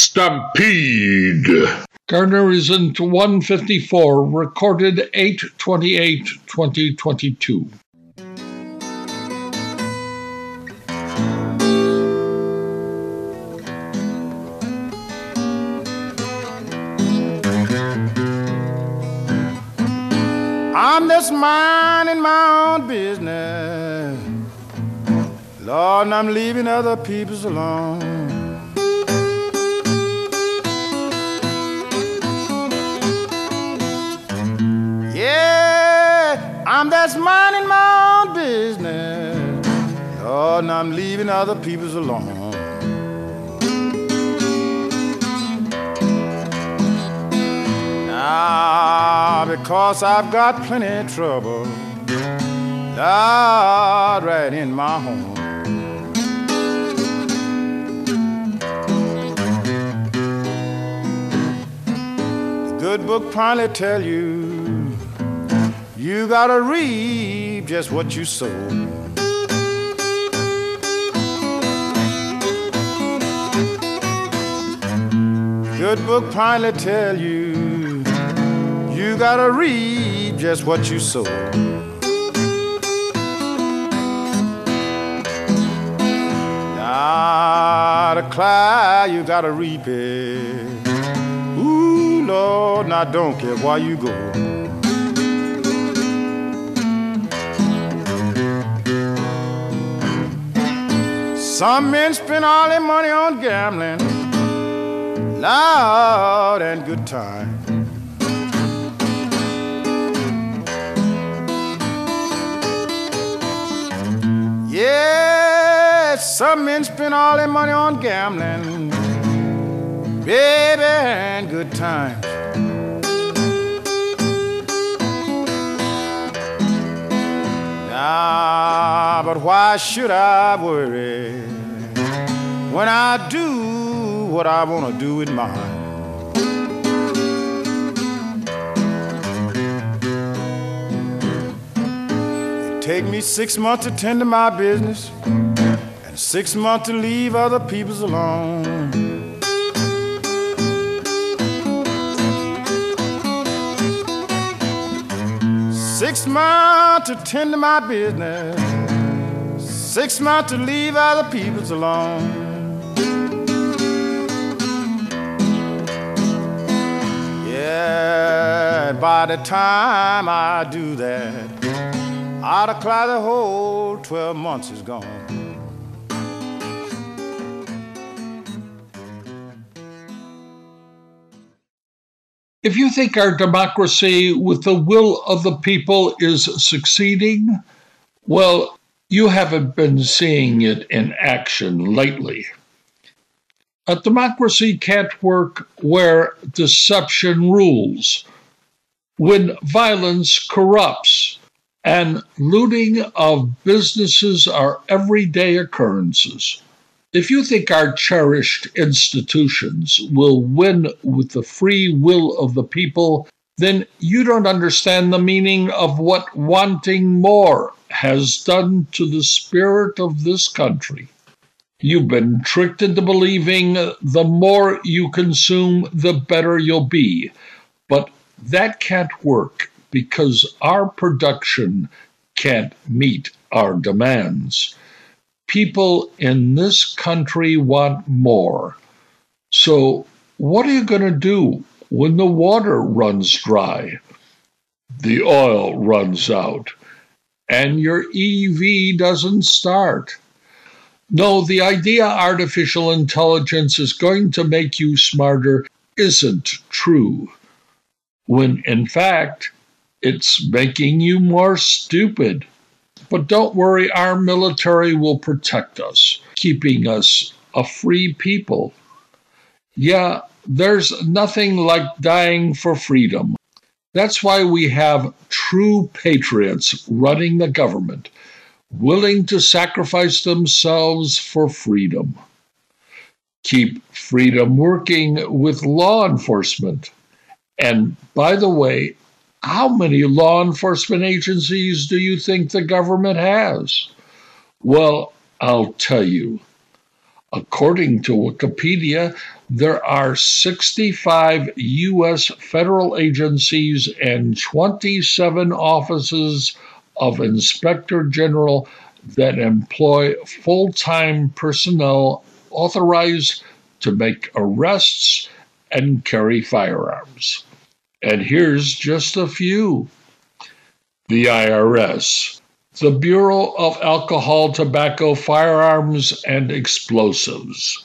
Stampede. Garner is into 154, recorded 8 28 2022. I'm just minding my own business. Lord, and I'm leaving other people's alone. I'm just minding my own business. Oh, and I'm leaving other people's alone. Now, because I've got plenty of trouble, Lord, right in my home. The good book finally tell you, you gotta reap just what you sow. Good book finally tell you you gotta reap just what you sow. Now to cry, you gotta reap it. Ooh, Lord, now don't care why you go. Some men spend all their money on gambling, loud and good time. Yeah, some men spend all their money on gambling, baby, and good times. Ah, but why should I worry when I do what I want to do with mine? It take me six months to tend to my business, and six months to leave other people's alone. Six months to tend to my business, six months to leave other people's alone. Yeah, by the time I do that, I'd the whole 12 months is gone. If you think our democracy with the will of the people is succeeding, well, you haven't been seeing it in action lately. A democracy can't work where deception rules, when violence corrupts, and looting of businesses are everyday occurrences. If you think our cherished institutions will win with the free will of the people, then you don't understand the meaning of what wanting more has done to the spirit of this country. You've been tricked into believing the more you consume, the better you'll be. But that can't work because our production can't meet our demands. People in this country want more. So, what are you going to do when the water runs dry, the oil runs out, and your EV doesn't start? No, the idea artificial intelligence is going to make you smarter isn't true. When in fact, it's making you more stupid. But don't worry, our military will protect us, keeping us a free people. Yeah, there's nothing like dying for freedom. That's why we have true patriots running the government, willing to sacrifice themselves for freedom. Keep freedom working with law enforcement. And by the way, how many law enforcement agencies do you think the government has? Well, I'll tell you. According to Wikipedia, there are 65 U.S. federal agencies and 27 offices of Inspector General that employ full time personnel authorized to make arrests and carry firearms. And here's just a few the IRS, the Bureau of Alcohol, Tobacco, Firearms, and Explosives,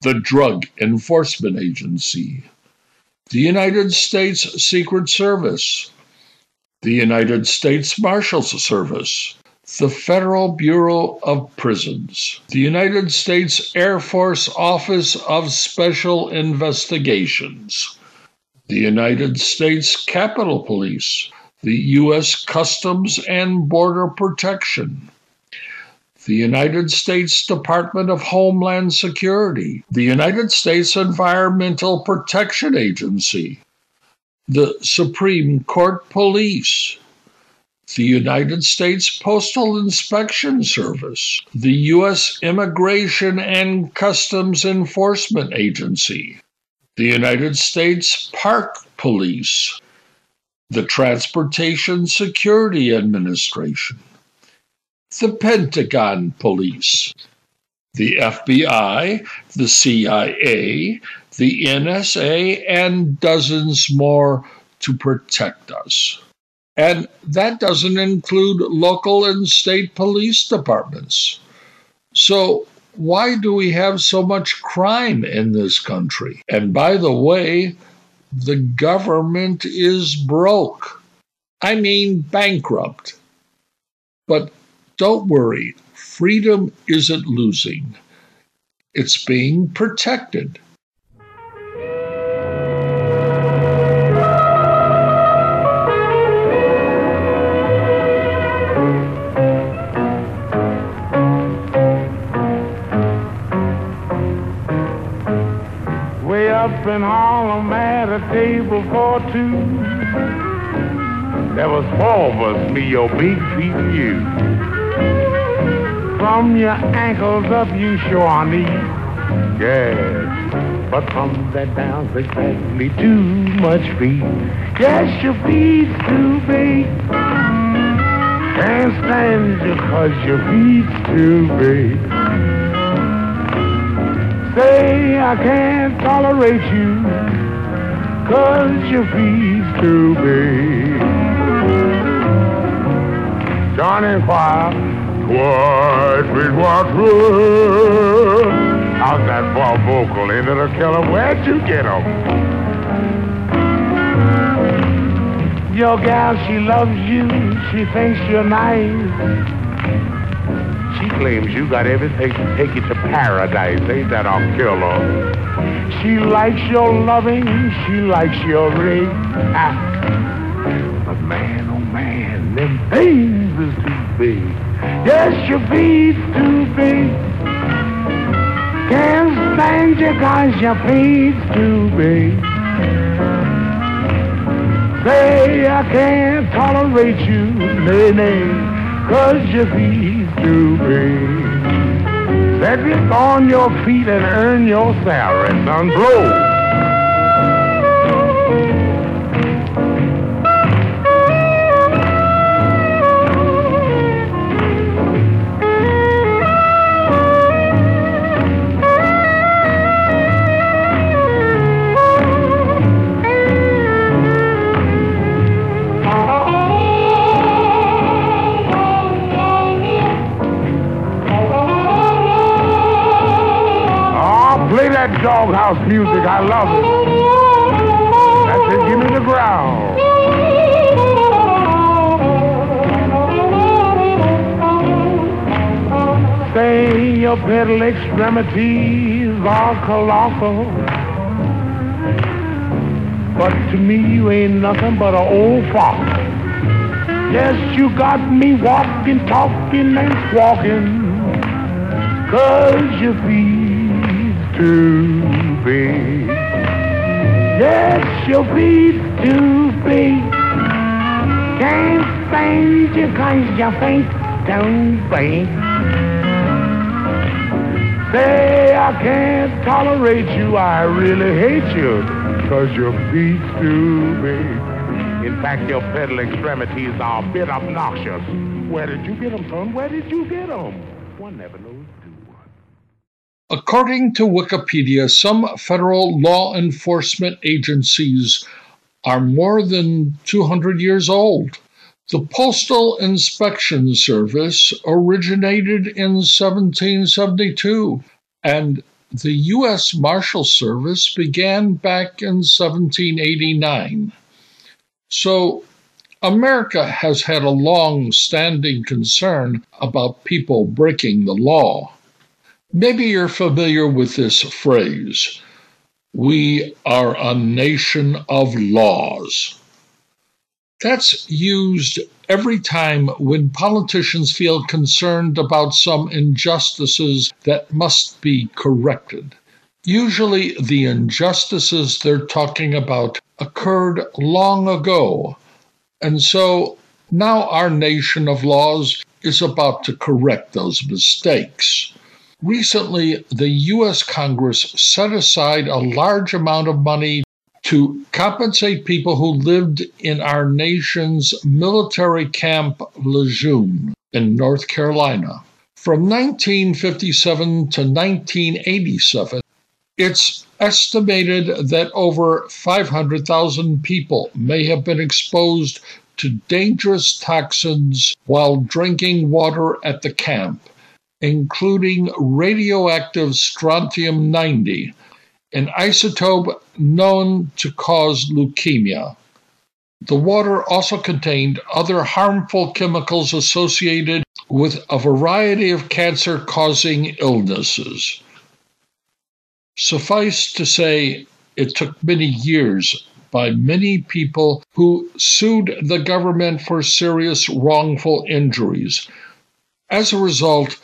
the Drug Enforcement Agency, the United States Secret Service, the United States Marshals Service, the Federal Bureau of Prisons, the United States Air Force Office of Special Investigations, the United States Capitol Police, the U.S. Customs and Border Protection, the United States Department of Homeland Security, the United States Environmental Protection Agency, the Supreme Court Police, the United States Postal Inspection Service, the U.S. Immigration and Customs Enforcement Agency, the United States Park Police, the Transportation Security Administration, the Pentagon Police, the FBI, the CIA, the NSA, and dozens more to protect us. And that doesn't include local and state police departments. So, why do we have so much crime in this country? And by the way, the government is broke. I mean, bankrupt. But don't worry, freedom isn't losing, it's being protected. Up in Harlem at a table for two. There was four of us, me, your big feet, and you. From your ankles up, you sure are neat. Yes, but from that down, exactly too much feet. Yes, your feet's too big. Can't stand you cause your feet's too big say I can't tolerate you, cause your feet's too big. Johnny Choir, twice Bridgewater Road. How's that for vocal, it a killer? Where'd you get 'em? Your gal, she loves you, she thinks you're nice. She claims you got everything to take you to paradise. Ain't that a killer? She likes your loving, she likes your ring. Ah. But man, oh man, them things is too big. Yes, your feet's too big. Can't stand you cause your feet's too big. Say I can't tolerate you, nay, nay. Cause your feet too big. Set it on your feet and earn your salary, son. Blow. Doghouse music. I love it. That's it. Give me the ground. Say your pedal extremities are colossal. But to me, you ain't nothing but an old fox. Yes, you got me walking, talking, and squawking. Cause you feel too big. Yes, your feet too big. Can't stand you cause your feet don't big. Say I can't tolerate you, I really hate you, cause your feet's too big. In fact, your pedal extremities are a bit obnoxious. Where did you get them, son? Where did you get them? One never knows. According to Wikipedia, some federal law enforcement agencies are more than 200 years old. The Postal Inspection Service originated in 1772, and the U.S. Marshal Service began back in 1789. So, America has had a long standing concern about people breaking the law. Maybe you're familiar with this phrase we are a nation of laws. That's used every time when politicians feel concerned about some injustices that must be corrected. Usually, the injustices they're talking about occurred long ago, and so now our nation of laws is about to correct those mistakes. Recently, the U.S. Congress set aside a large amount of money to compensate people who lived in our nation's military camp Lejeune in North Carolina. From 1957 to 1987, it's estimated that over 500,000 people may have been exposed to dangerous toxins while drinking water at the camp including radioactive strontium 90, an isotope known to cause leukemia. The water also contained other harmful chemicals associated with a variety of cancer causing illnesses. Suffice to say, it took many years by many people who sued the government for serious wrongful injuries. As a result,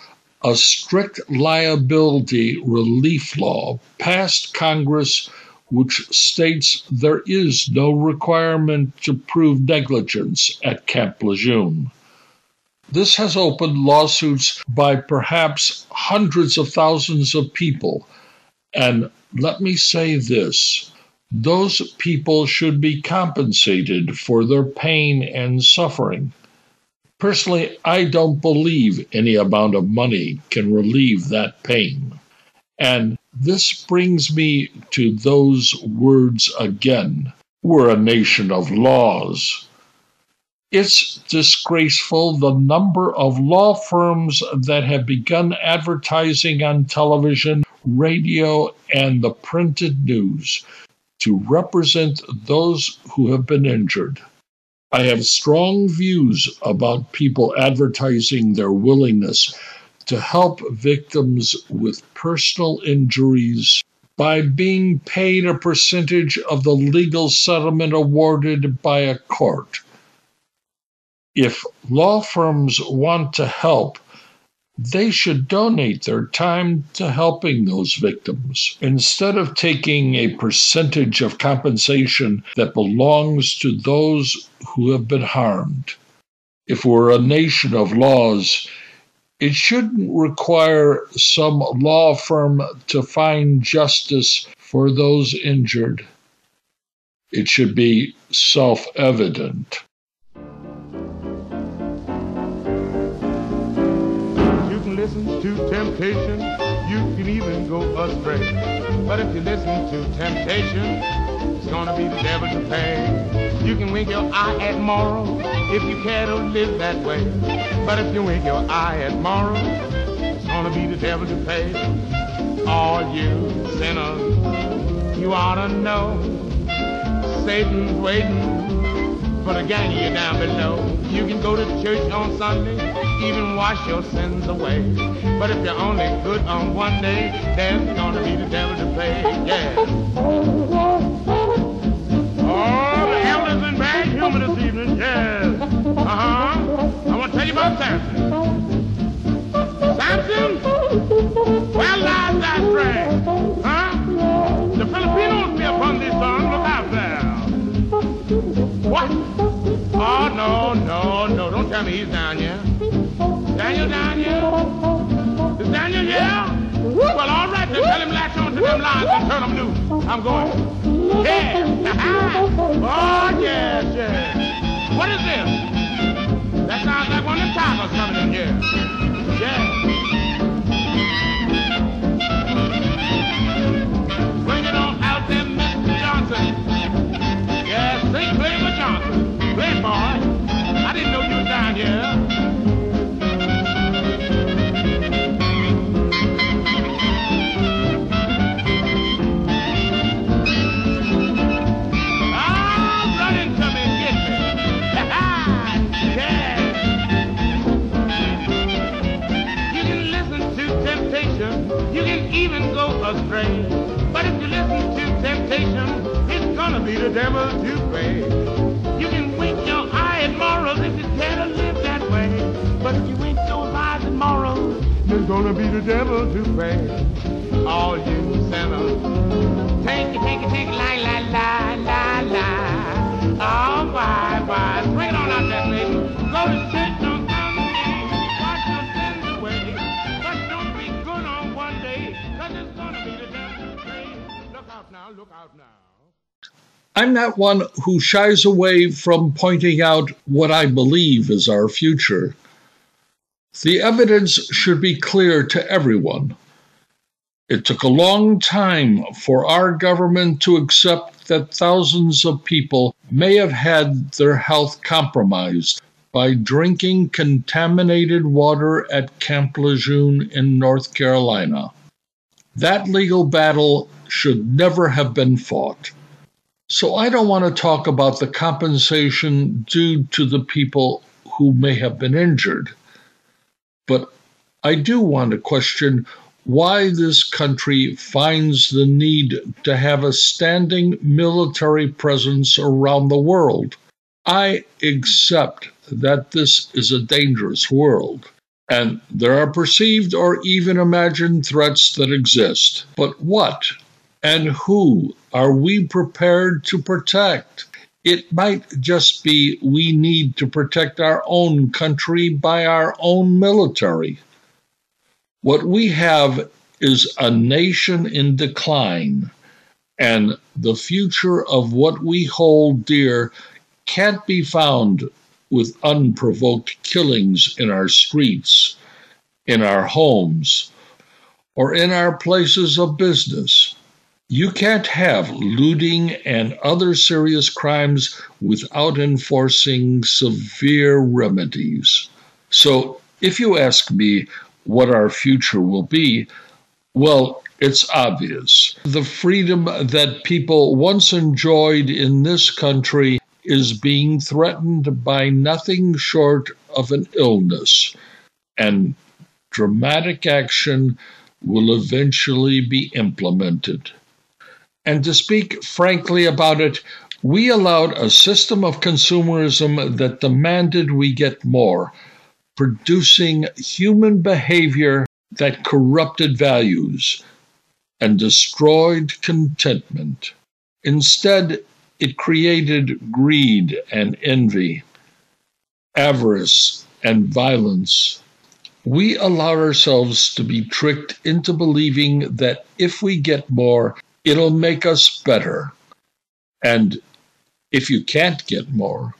a strict liability relief law passed Congress which states there is no requirement to prove negligence at Camp Lejeune. This has opened lawsuits by perhaps hundreds of thousands of people. And let me say this those people should be compensated for their pain and suffering. Personally, I don't believe any amount of money can relieve that pain. And this brings me to those words again. We're a nation of laws. It's disgraceful the number of law firms that have begun advertising on television, radio, and the printed news to represent those who have been injured. I have strong views about people advertising their willingness to help victims with personal injuries by being paid a percentage of the legal settlement awarded by a court. If law firms want to help, they should donate their time to helping those victims instead of taking a percentage of compensation that belongs to those who have been harmed. If we're a nation of laws, it shouldn't require some law firm to find justice for those injured. It should be self evident. You can even go astray. But if you listen to temptation, it's gonna be the devil to pay. You can wink your eye at moral if you care to live that way. But if you wink your eye at moral, it's gonna be the devil to pay. All you sinners, you ought to know Satan's waiting for the gang you down below. You can go to church on Sunday, even wash your sins away. But if you're only good on one day, there's gonna be the devil to pay. Yeah. Oh, the elders in bad humor this evening. Yes. Uh huh. I want to tell you about Samson. Samson? Oh, no, no, no. Don't tell me he's down here. Daniel down here? Is Daniel here? Well, all right, then tell him latch on to them lines and turn them loose. I'm going. Yeah. oh, yes, yes. What is this? That sounds like one of them tigers coming in here. Boy. I didn't know you were down here. You can listen to temptation, you can even go astray. But if you listen to temptation, it's gonna be the devil to pray. Gonna be the devil to. All you sinners, take it, take it, take it, la la la la la. Oh, why? Bring it on out there, baby. Go to church. I'm not one who shies away from pointing out what I believe is our future. The evidence should be clear to everyone. It took a long time for our government to accept that thousands of people may have had their health compromised by drinking contaminated water at Camp Lejeune in North Carolina. That legal battle should never have been fought. So I don't want to talk about the compensation due to the people who may have been injured. But I do want to question why this country finds the need to have a standing military presence around the world. I accept that this is a dangerous world. And there are perceived or even imagined threats that exist. But what and who are we prepared to protect? It might just be we need to protect our own country by our own military. What we have is a nation in decline, and the future of what we hold dear can't be found with unprovoked killings in our streets, in our homes, or in our places of business. You can't have looting and other serious crimes without enforcing severe remedies. So, if you ask me what our future will be, well, it's obvious. The freedom that people once enjoyed in this country is being threatened by nothing short of an illness, and dramatic action will eventually be implemented. And to speak frankly about it, we allowed a system of consumerism that demanded we get more, producing human behavior that corrupted values and destroyed contentment. Instead, it created greed and envy, avarice and violence. We allow ourselves to be tricked into believing that if we get more, it'll make us better. And if you can't get more,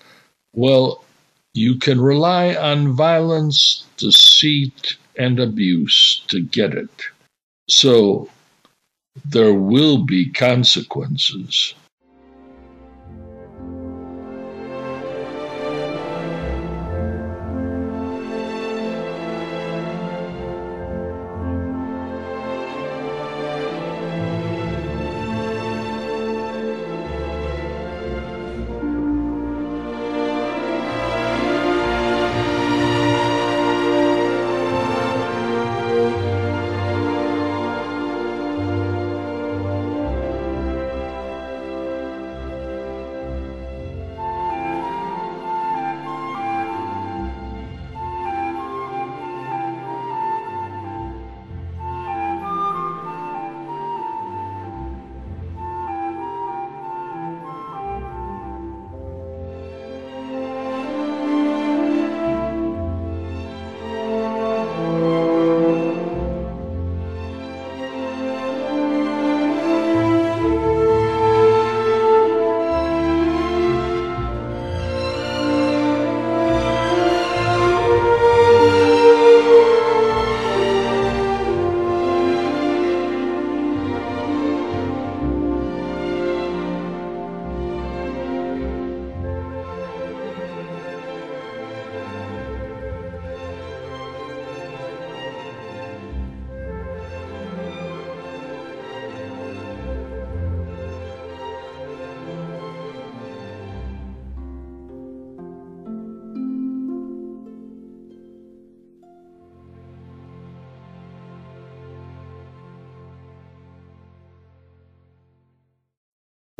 well, you can rely on violence, deceit, and abuse to get it. So there will be consequences.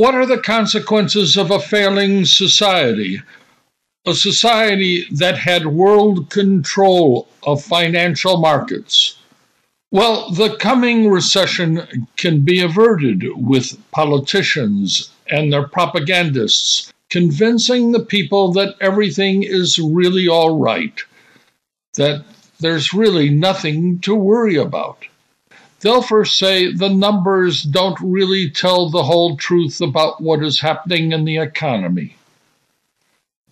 What are the consequences of a failing society? A society that had world control of financial markets. Well, the coming recession can be averted with politicians and their propagandists convincing the people that everything is really all right, that there's really nothing to worry about. They'll first say the numbers don't really tell the whole truth about what is happening in the economy.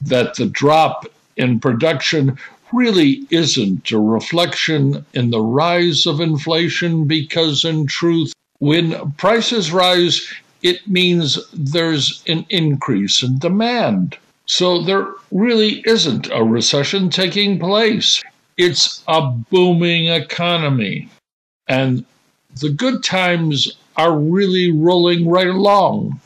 That the drop in production really isn't a reflection in the rise of inflation because, in truth, when prices rise, it means there's an increase in demand. So there really isn't a recession taking place. It's a booming economy. And the good times are really rolling right along.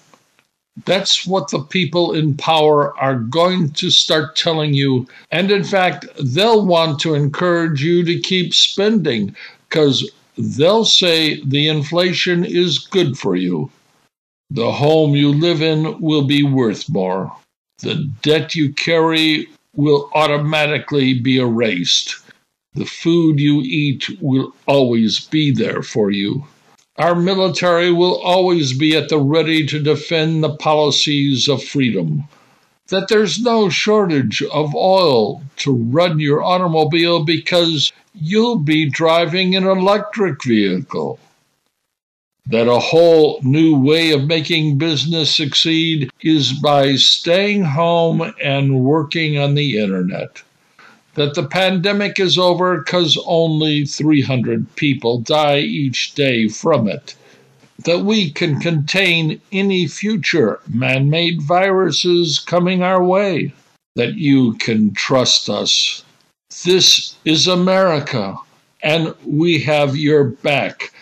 That's what the people in power are going to start telling you. And in fact, they'll want to encourage you to keep spending because they'll say the inflation is good for you. The home you live in will be worth more. The debt you carry will automatically be erased. The food you eat will always be there for you. Our military will always be at the ready to defend the policies of freedom. That there's no shortage of oil to run your automobile because you'll be driving an electric vehicle. That a whole new way of making business succeed is by staying home and working on the internet that the pandemic is over because only 300 people die each day from it, that we can contain any future man made viruses coming our way, that you can trust us. This is America, and we have your back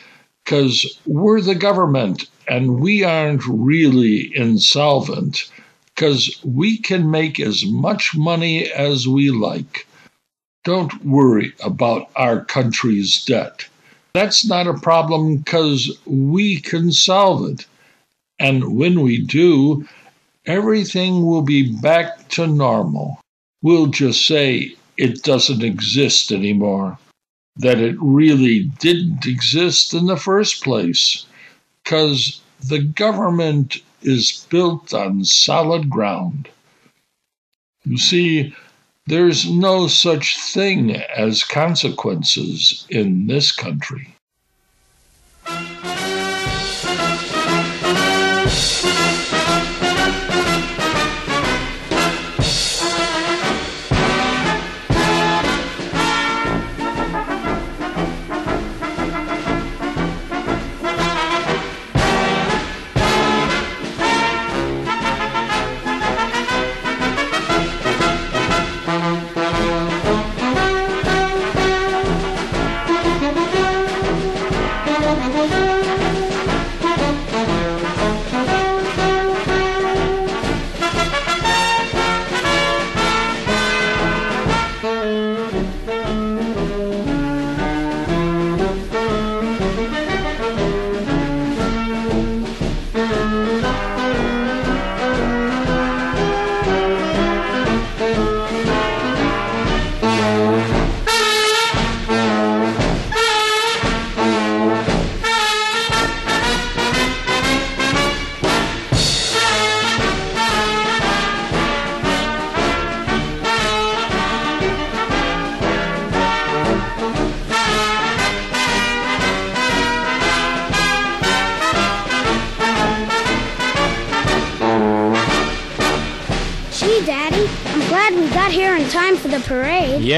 because we're the government and we aren't really insolvent because we can make as much money as we like. Don't worry about our country's debt. That's not a problem because we can solve it. And when we do, everything will be back to normal. We'll just say it doesn't exist anymore, that it really didn't exist in the first place, because the government is built on solid ground. You see, there's no such thing as consequences in this country.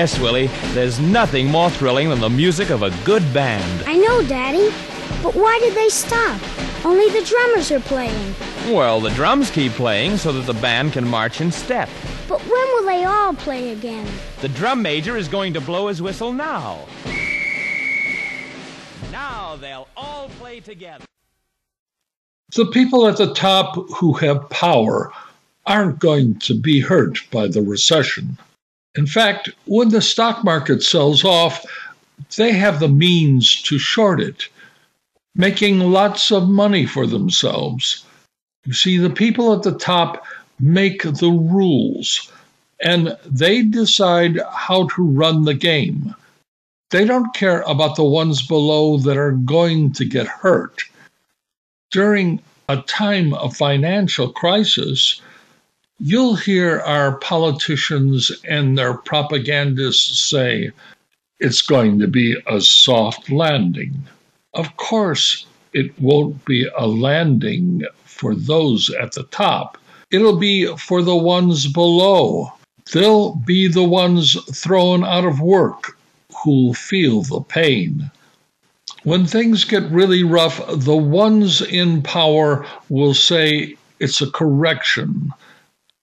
Yes, Willie, there's nothing more thrilling than the music of a good band. I know, Daddy. But why did they stop? Only the drummers are playing. Well, the drums keep playing so that the band can march in step. But when will they all play again? The drum major is going to blow his whistle now. Now they'll all play together. The people at the top who have power aren't going to be hurt by the recession. In fact, when the stock market sells off, they have the means to short it, making lots of money for themselves. You see, the people at the top make the rules and they decide how to run the game. They don't care about the ones below that are going to get hurt. During a time of financial crisis, you'll hear our politicians and their propagandists say it's going to be a soft landing. Of course, it won't be a landing for those at the top. It'll be for the ones below. They'll be the ones thrown out of work who'll feel the pain. When things get really rough, the ones in power will say it's a correction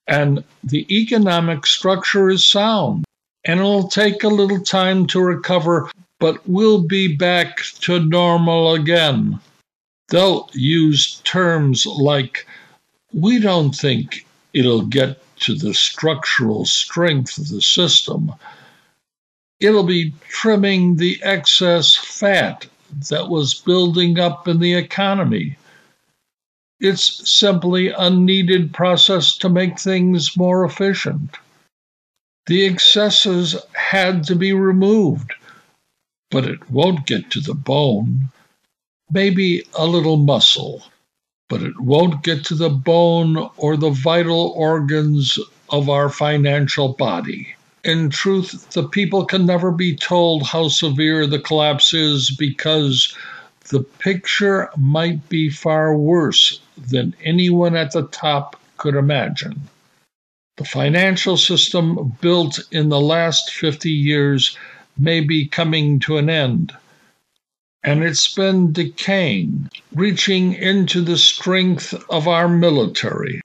and the economic structure is sound and it'll take a little time to recover, but we'll be back to normal again. They'll use terms like, we don't think it'll get to the structural strength of the system. It'll be trimming the excess fat that was building up in the economy. It's simply a needed process to make things more efficient. The excesses had to be removed, but it won't get to the bone. Maybe a little muscle, but it won't get to the bone or the vital organs of our financial body. In truth, the people can never be told how severe the collapse is because the picture might be far worse than anyone at the top could imagine. The financial system built in the last 50 years may be coming to an end. And it's been decaying, reaching into the strength of our military,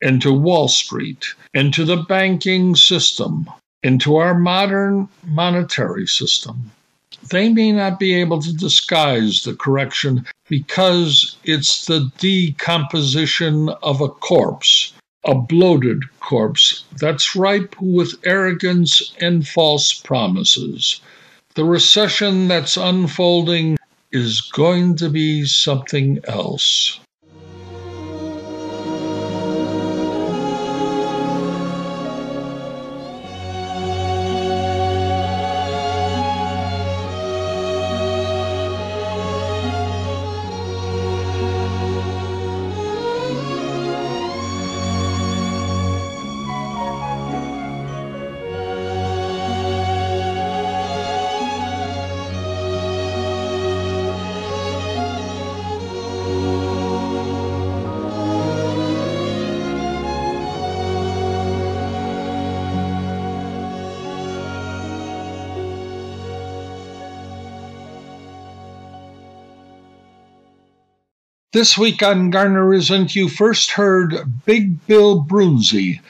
into Wall Street, into the banking system, into our modern monetary system they may not be able to disguise the correction because it's the decomposition of a corpse, a bloated corpse that's ripe with arrogance and false promises. The recession that's unfolding is going to be something else. This week on Garner Isn't, you first heard Big Bill Broonzy,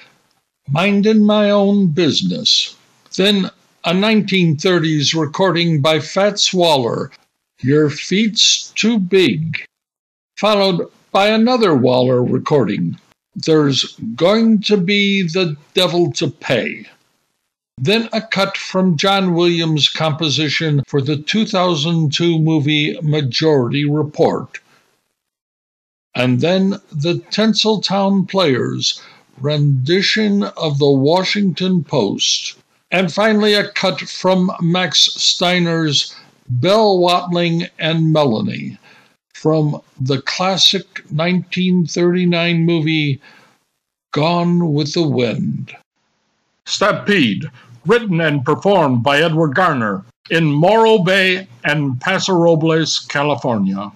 Mindin' My Own Business. Then a 1930s recording by Fats Waller, Your Feet's Too Big. Followed by another Waller recording, There's Going to Be the Devil to Pay. Then a cut from John Williams' composition for the 2002 movie Majority Report and then the Tinseltown Players rendition of the Washington Post, and finally a cut from Max Steiner's Belle Watling and Melanie from the classic 1939 movie Gone with the Wind. Stampede, written and performed by Edward Garner in Morro Bay and Paso Robles, California.